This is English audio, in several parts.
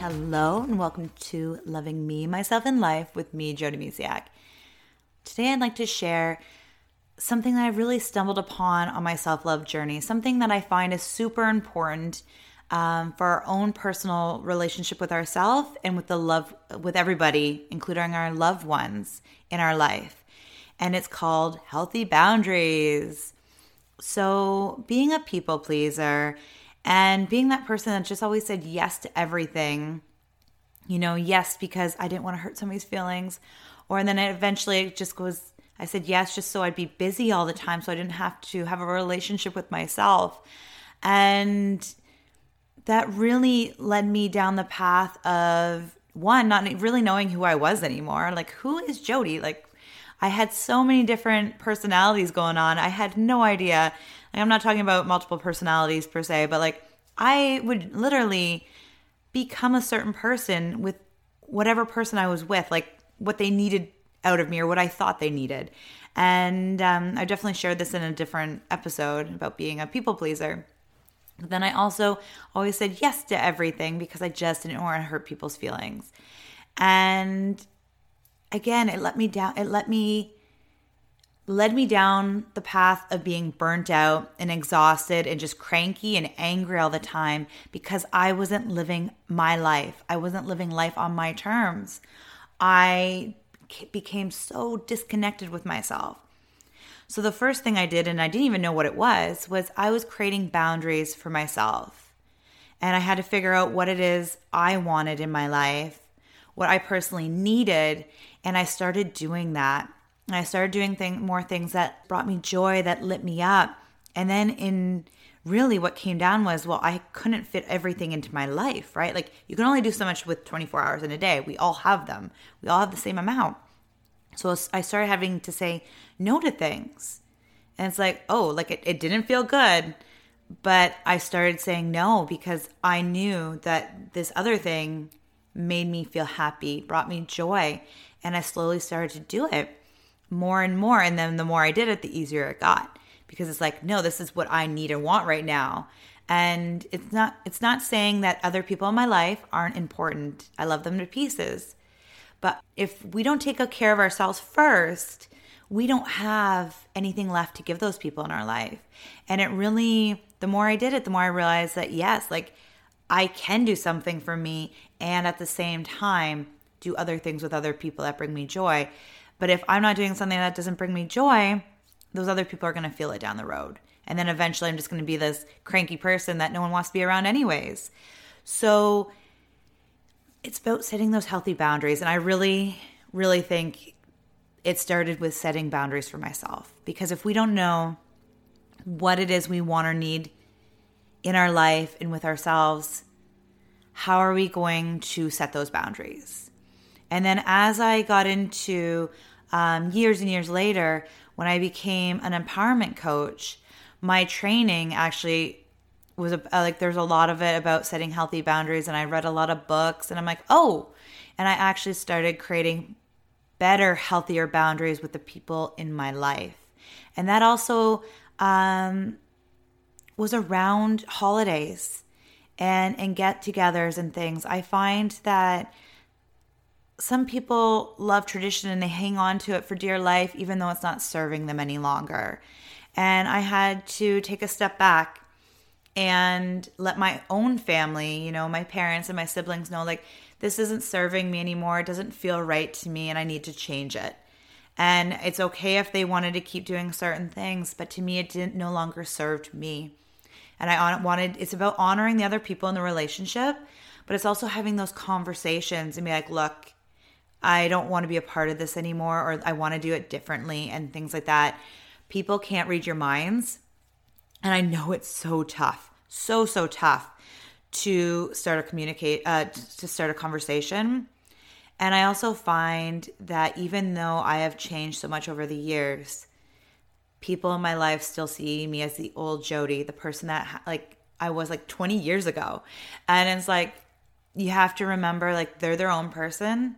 Hello, and welcome to Loving Me, Myself, and Life with me, Jody Musiak. Today, I'd like to share something that I've really stumbled upon on my self love journey, something that I find is super important um, for our own personal relationship with ourselves and with the love with everybody, including our loved ones in our life. And it's called healthy boundaries. So, being a people pleaser and being that person that just always said yes to everything, you know, yes, because I didn't want to hurt somebody's feelings. Or and then it eventually it just goes, I said yes just so I'd be busy all the time so I didn't have to have a relationship with myself. And that really led me down the path of one, not really knowing who I was anymore. Like, who is Jody? Like, I had so many different personalities going on. I had no idea. Like, I'm not talking about multiple personalities per se, but like, I would literally become a certain person with whatever person I was with, like what they needed out of me or what I thought they needed. And um, I definitely shared this in a different episode about being a people pleaser. But then I also always said yes to everything because I just didn't want to hurt people's feelings. And again, it let me down, it let me led me down the path of being burnt out and exhausted and just cranky and angry all the time because I wasn't living my life. I wasn't living life on my terms. I became so disconnected with myself. So the first thing I did, and I didn't even know what it was, was I was creating boundaries for myself. And I had to figure out what it is I wanted in my life, what I personally needed. And I started doing that. And I started doing thing, more things that brought me joy, that lit me up. And then in really what came down was, well, I couldn't fit everything into my life, right? Like you can only do so much with 24 hours in a day. We all have them. We all have the same amount. So I started having to say no to things. And it's like, oh, like it, it didn't feel good. But I started saying no because I knew that this other thing made me feel happy, brought me joy. And I slowly started to do it more and more. And then the more I did it, the easier it got because it's like, no, this is what I need and want right now. And it's not it's not saying that other people in my life aren't important. I love them to pieces. But if we don't take care of ourselves first, we don't have anything left to give those people in our life. And it really, the more I did it, the more I realized that yes, like I can do something for me and at the same time do other things with other people that bring me joy. But if I'm not doing something that doesn't bring me joy, those other people are going to feel it down the road. And then eventually I'm just going to be this cranky person that no one wants to be around, anyways. So it's about setting those healthy boundaries. And I really, really think it started with setting boundaries for myself. Because if we don't know what it is we want or need in our life and with ourselves, how are we going to set those boundaries? And then as I got into um, years and years later, when I became an empowerment coach, my training actually was a, like there's a lot of it about setting healthy boundaries and I read a lot of books and I'm like, "Oh." And I actually started creating better, healthier boundaries with the people in my life. And that also um, was around holidays and and get-togethers and things. I find that some people love tradition and they hang on to it for dear life even though it's not serving them any longer. And I had to take a step back and let my own family, you know, my parents and my siblings know like this isn't serving me anymore. It doesn't feel right to me and I need to change it. And it's okay if they wanted to keep doing certain things, but to me it didn't no longer served me. And I wanted it's about honoring the other people in the relationship, but it's also having those conversations and be like, "Look, I don't want to be a part of this anymore or I want to do it differently and things like that." People can't read your minds and I know it's so tough, so, so tough to start a communicate, uh, to start a conversation. And I also find that even though I have changed so much over the years, people in my life still see me as the old Jody, the person that like I was like 20 years ago. And it's like you have to remember like they're their own person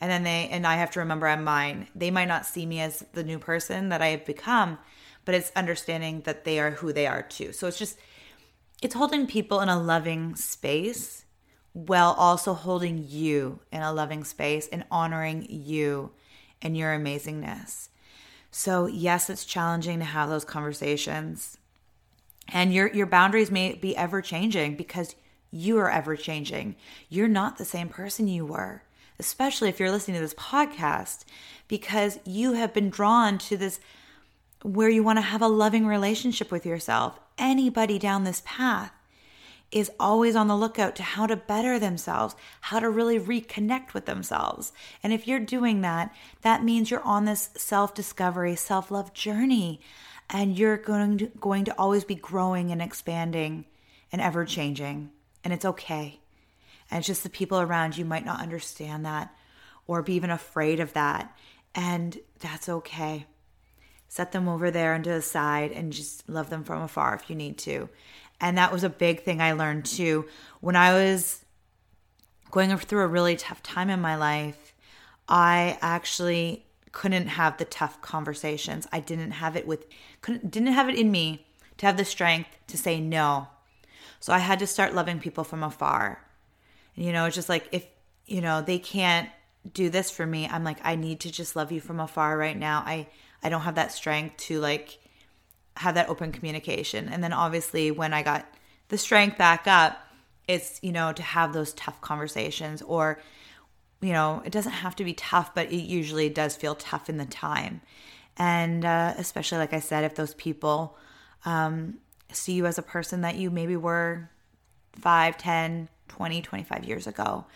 and then they and I have to remember I'm mine. They might not see me as the new person that I have become, but it's understanding that they are who they are too. So it's just, it's holding people in a loving space while also holding you in a loving space and honoring you and your amazingness. So, yes, it's challenging to have those conversations. And your your boundaries may be ever changing because you are ever changing. You're not the same person you were, especially if you're listening to this podcast because you have been drawn to this where you want to have a loving relationship with yourself. Anybody down this path is always on the lookout to how to better themselves, how to really reconnect with themselves. And if you're doing that, that means you're on this self-discovery, self-love journey and you're going to, going to always be growing and expanding and ever changing. And it's okay. And it's just the people around you might not understand that or be even afraid of that. And that's okay set them over there and to the side and just love them from afar if you need to. And that was a big thing I learned too. When I was going through a really tough time in my life, I actually couldn't have the tough conversations. I didn't have it with couldn't didn't have it in me to have the strength to say no. So I had to start loving people from afar. You know, it's just like if, you know, they can't do this for me, I'm like I need to just love you from afar right now. I I don't have that strength to like have that open communication. And then obviously when I got the strength back up, it's, you know, to have those tough conversations or you know, it doesn't have to be tough, but it usually does feel tough in the time. And uh, especially, like I said, if those people um, see you as a person that you maybe were 5, 10, 20, 25 years ago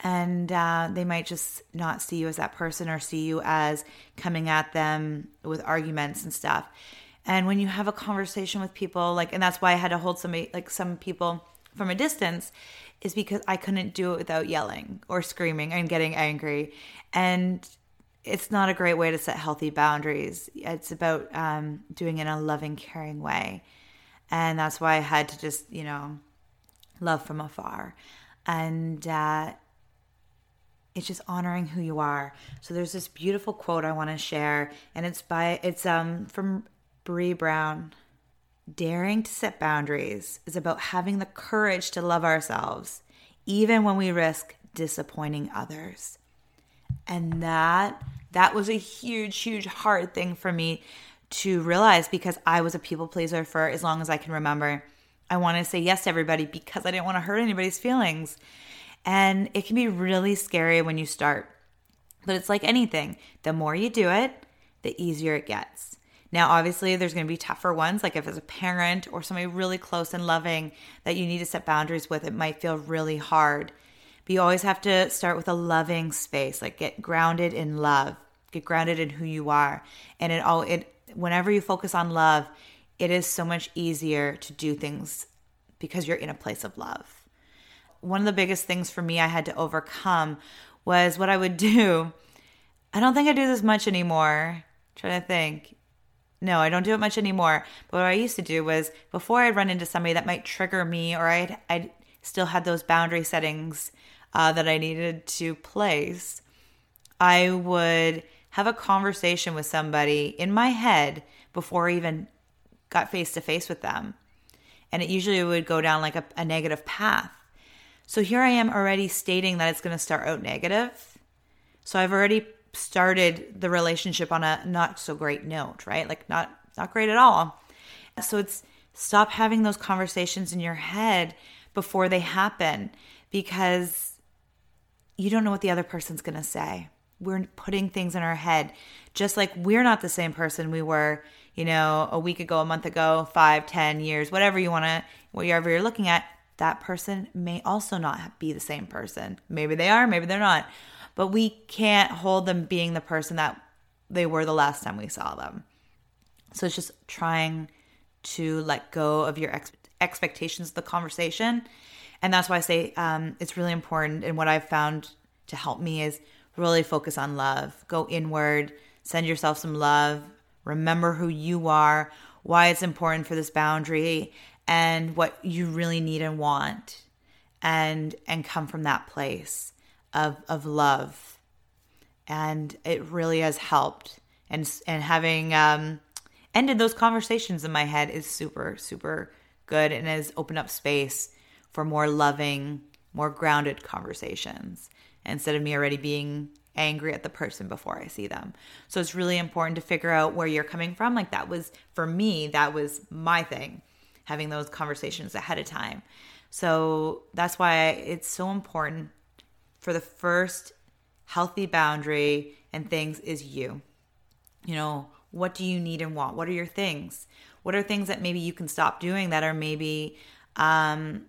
and uh, they might just not see you as that person or see you as coming at them with arguments and stuff and when you have a conversation with people like and that's why i had to hold somebody like some people from a distance is because i couldn't do it without yelling or screaming and getting angry. And it's not a great way to set healthy boundaries. It's about um, doing it in a loving caring way. And that's why i had to just you know love from afar. And uh, it's just honoring who you are. So there's this beautiful quote I want to share, and it's by it's um from Brene Brown. Daring to set boundaries is about having the courage to love ourselves, even when we risk disappointing others. And that that was a huge, huge hard thing for me to realize because I was a people pleaser for as long as I can remember. I wanted to say yes to everybody because I didn't want to hurt anybody's feelings. And it can be really scary when you start. But it's like anything the more you do it, the easier it gets. Now, obviously, there's going to be tougher ones, like if it's a parent or somebody really close and loving that you need to set boundaries with, it might feel really hard. But you always have to start with a loving space, like get grounded in love, get grounded in who you are. And it all, it, whenever you focus on love, it is so much easier to do things because you're in a place of love one of the biggest things for me I had to overcome was what I would do. I don't think I do this much anymore. Trying to think. No, I don't do it much anymore. But what I used to do was before I'd run into somebody that might trigger me, or I'd, i still had those boundary settings uh, that I needed to place, I would have a conversation with somebody in my head before I even got face to face with them. And it usually would go down like a, a negative path. So here I am already stating that it's going to start out negative. So I've already started the relationship on a not so great note, right? Like not not great at all. So it's stop having those conversations in your head before they happen because you don't know what the other person's going to say. We're putting things in our head just like we're not the same person we were, you know, a week ago, a month ago, five, ten years, whatever you want to, whatever you're looking at that person may also not be the same person. Maybe they are, maybe they're not. But we can't hold them being the person that they were the last time we saw them. So it's just trying to let go of your ex- expectations of the conversation. And that's why I say um, it's really important. And what I've found to help me is really focus on love, go inward, send yourself some love, remember who you are, why it's important for this boundary, and what you really need and want and and come from that place of of love and it really has helped and and having um ended those conversations in my head is super super good and has opened up space for more loving more grounded conversations instead of me already being angry at the person before I see them. So it's really important to figure out where you're coming from. Like that was for me, that was my thing, having those conversations ahead of time. So that's why it's so important for the first healthy boundary and things is you. You know, what do you need and want? What are your things? What are things that maybe you can stop doing that are maybe um,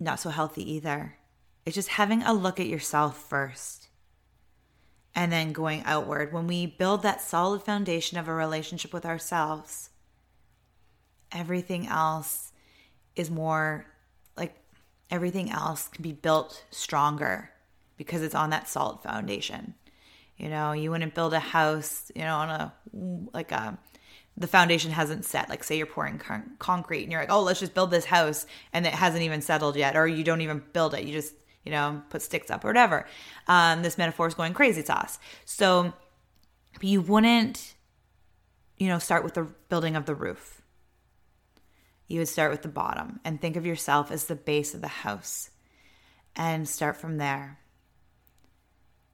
not so healthy either? It's just having a look at yourself first and then going outward. When we build that solid foundation of a relationship with ourselves, everything else is more everything else can be built stronger because it's on that solid foundation. You know, you wouldn't build a house, you know, on a like a the foundation hasn't set. Like, say you're pouring con- concrete and you're like, oh, let's just build this house, and it hasn't even settled yet, or you don't even build it. You just you know, put sticks up or whatever. Um, this metaphor is going crazy sauce. So you wouldn't, you know, start with the building of the roof. You would start with the bottom and think of yourself as the base of the house and start from there.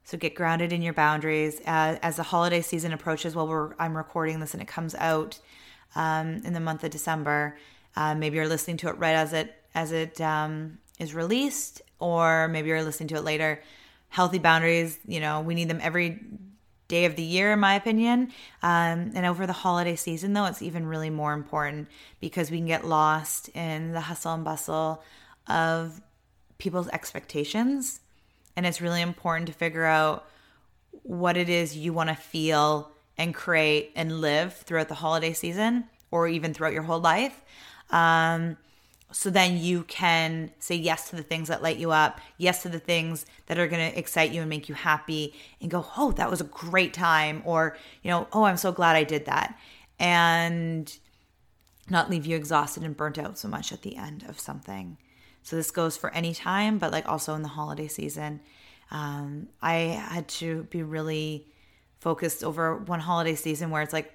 So get grounded in your boundaries as, as the holiday season approaches. Well, we're, I'm recording this and it comes out um, in the month of December. Uh, maybe you're listening to it right as it as it um, is released, or maybe you're listening to it later. Healthy boundaries, you know, we need them every day of the year, in my opinion. Um, and over the holiday season, though, it's even really more important because we can get lost in the hustle and bustle of people's expectations. And it's really important to figure out what it is you want to feel and create and live throughout the holiday season or even throughout your whole life. Um, so then you can say yes to the things that light you up, yes to the things that are going to excite you and make you happy, and go, oh, that was a great time, or, you know, oh, I'm so glad I did that. And not leave you exhausted and burnt out so much at the end of something. So this goes for any time, but like also in the holiday season. Um, I had to be really focused over one holiday season where it's like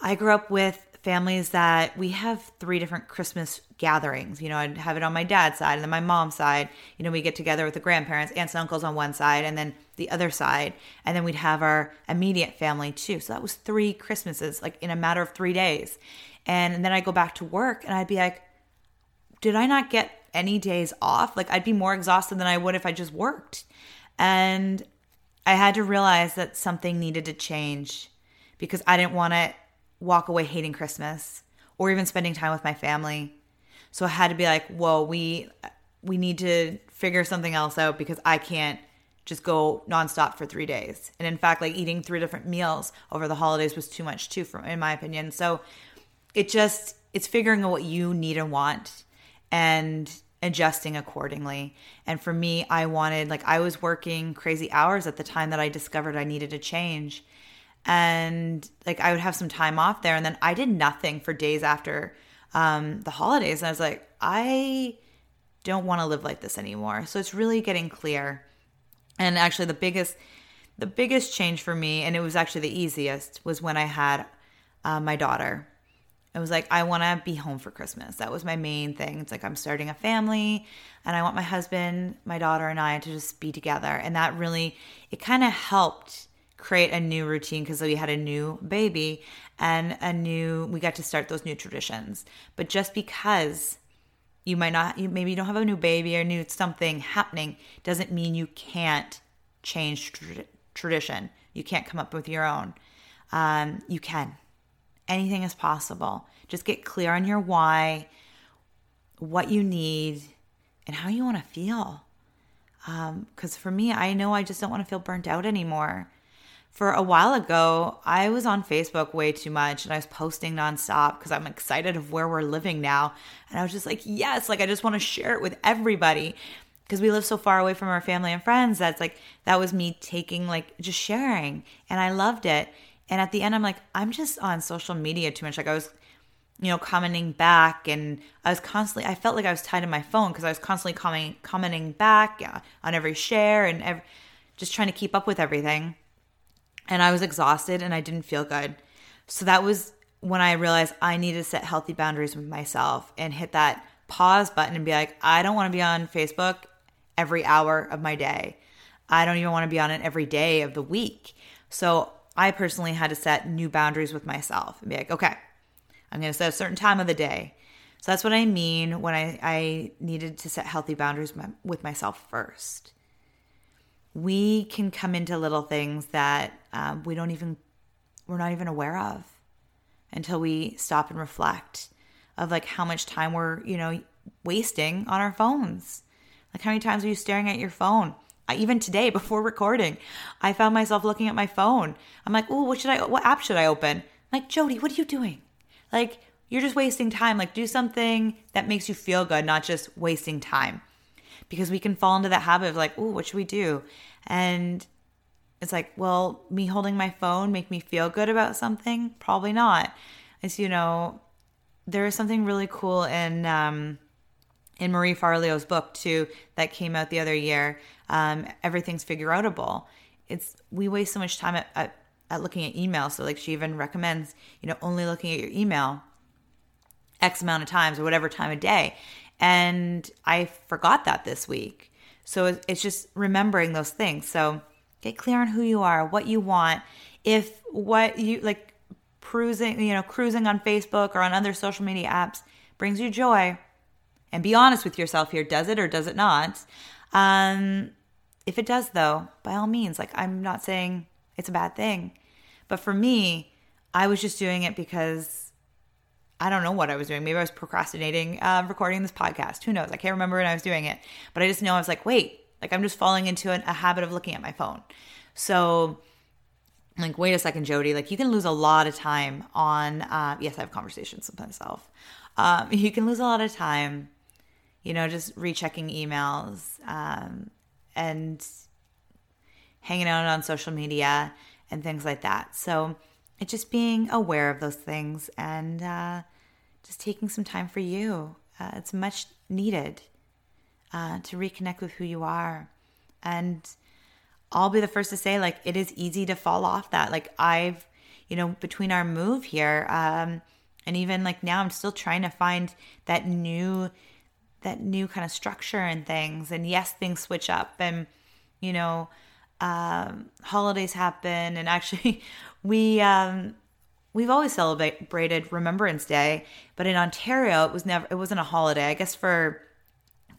I grew up with families that we have three different Christmas gatherings. You know, I'd have it on my dad's side and then my mom's side. You know, we get together with the grandparents, aunts and uncles on one side, and then the other side. And then we'd have our immediate family too. So that was three Christmases, like in a matter of three days. And, and then I'd go back to work and I'd be like, did I not get any days off? Like, I'd be more exhausted than I would if I just worked. And I had to realize that something needed to change because I didn't want to walk away hating Christmas or even spending time with my family. So I had to be like, whoa, we we need to figure something else out because I can't just go nonstop for three days. And in fact, like eating three different meals over the holidays was too much too, in my opinion. So it just it's figuring out what you need and want and adjusting accordingly. And for me, I wanted like I was working crazy hours at the time that I discovered I needed a change and like I would have some time off there and then I did nothing for days after um, the holidays and I was like I don't want to live like this anymore. So it's really getting clear. And actually the biggest the biggest change for me and it was actually the easiest was when I had uh, my daughter. It was like I want to be home for Christmas. That was my main thing. It's like I'm starting a family and I want my husband, my daughter and I to just be together. And that really it kind of helped create a new routine because we had a new baby and a new we got to start those new traditions. But just because you might not you maybe you don't have a new baby or new something happening doesn't mean you can't change tra- tradition. You can't come up with your own. Um, you can. Anything is possible. Just get clear on your why what you need and how you want to feel. Because um, for me i know i just don't want to feel burnt out anymore for a while ago, I was on Facebook way too much and I was posting nonstop because I'm excited of where we're living now. And I was just like, yes, like I just want to share it with everybody because we live so far away from our family and friends. That's like, that was me taking, like, just sharing. And I loved it. And at the end, I'm like, I'm just on social media too much. Like, I was, you know, commenting back and I was constantly, I felt like I was tied to my phone because I was constantly commenting, commenting back uh, on every share and every, just trying to keep up with everything and I was exhausted and I didn't feel good. So that was when I realized I needed to set healthy boundaries with myself and hit that pause button and be like, I don't want to be on Facebook every hour of my day. I don't even want to be on it every day of the week. So I personally had to set new boundaries with myself and be like, okay, I'm going to set a certain time of the day. So that's what I mean when I, I needed to set healthy boundaries with myself first. We can come into little things that um, we don't even, we're not even aware of until we stop and reflect of like how much time we're, you know, wasting on our phones. Like how many times are you staring at your phone? I, even today before recording, I found myself looking at my phone. I'm like, "Oh, what should I what app should I open?" I'm like, "Jody, what are you doing?" Like you're just wasting time. Like do something that makes you feel good, not just wasting time. Because we can fall into that habit of like, "Oh, what should we do?" And it's like, well, me holding my phone make me feel good about something? Probably not. It's, you know, there is something really cool in um, in Marie Forleo's book too that came out the other year. Um, Everything's figure outable. It's we waste so much time at, at, at looking at email. So like she even recommends, you know, only looking at your email X amount of times or whatever time of day. And I forgot that this week. So it's just remembering those things. So Get clear on who you are, what you want. If what you like cruising, you know, cruising on Facebook or on other social media apps brings you joy, and be honest with yourself here, does it or does it not? Um, if it does, though, by all means, like I'm not saying it's a bad thing, but for me, I was just doing it because I don't know what I was doing. Maybe I was procrastinating uh, recording this podcast. Who knows? I can't remember when I was doing it, but I just know I was like, wait, like I'm just falling into a, a habit of looking at my phone. So, like, wait a second, Jody. Like, you can lose a lot of time on. Uh, yes, I have conversations with myself. Um, you can lose a lot of time, you know, just rechecking emails um, and hanging out on social media and things like that. So, it's just being aware of those things and uh, just taking some time for you. Uh, it's much needed uh, to reconnect with who you are. And I'll be the first to say, like, it is easy to fall off that. Like, I've, you know, between our move here, um, and even like now, I'm still trying to find that new, that new kind of structure and things. And yes, things switch up, and you know, um, holidays happen. And actually, we um, we've always celebrated Remembrance Day, but in Ontario, it was never, it wasn't a holiday. I guess for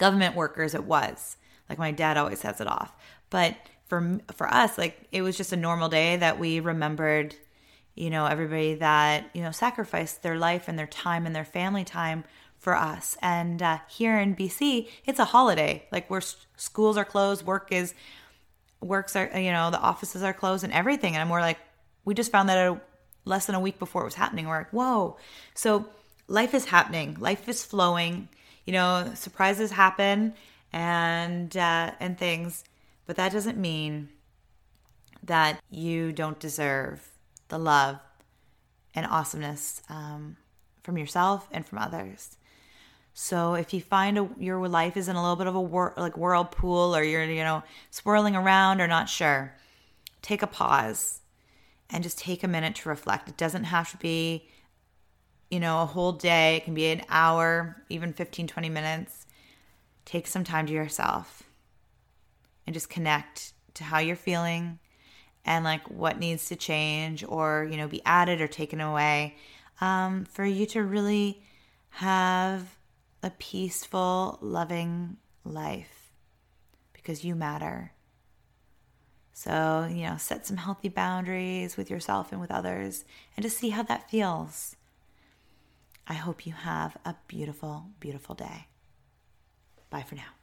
government workers it was like my dad always has it off but for for us like it was just a normal day that we remembered you know everybody that you know sacrificed their life and their time and their family time for us and uh, here in bc it's a holiday like where schools are closed work is works are you know the offices are closed and everything. And we're like we just found that a, less than a week before it was happening. We're like whoa. So life is happening. Life is flowing. You know, surprises happen and uh, and things, but that doesn't mean that you don't deserve the love and awesomeness um, from yourself and from others. So if you find a, your life is in a little bit of a like whirlpool, or you're you know swirling around or not sure, take a pause and just take a minute to reflect. It doesn't have to be you know, a whole day. It can be an hour, even 15, 20 minutes. Take some time to yourself and just connect to how you're feeling and like what needs to change or, you know, be added or taken away um, for you to really have a peaceful, loving life because you matter. So, you know, set some healthy boundaries with yourself and with others and just see how that feels. I hope you have a beautiful, beautiful day. Bye for now.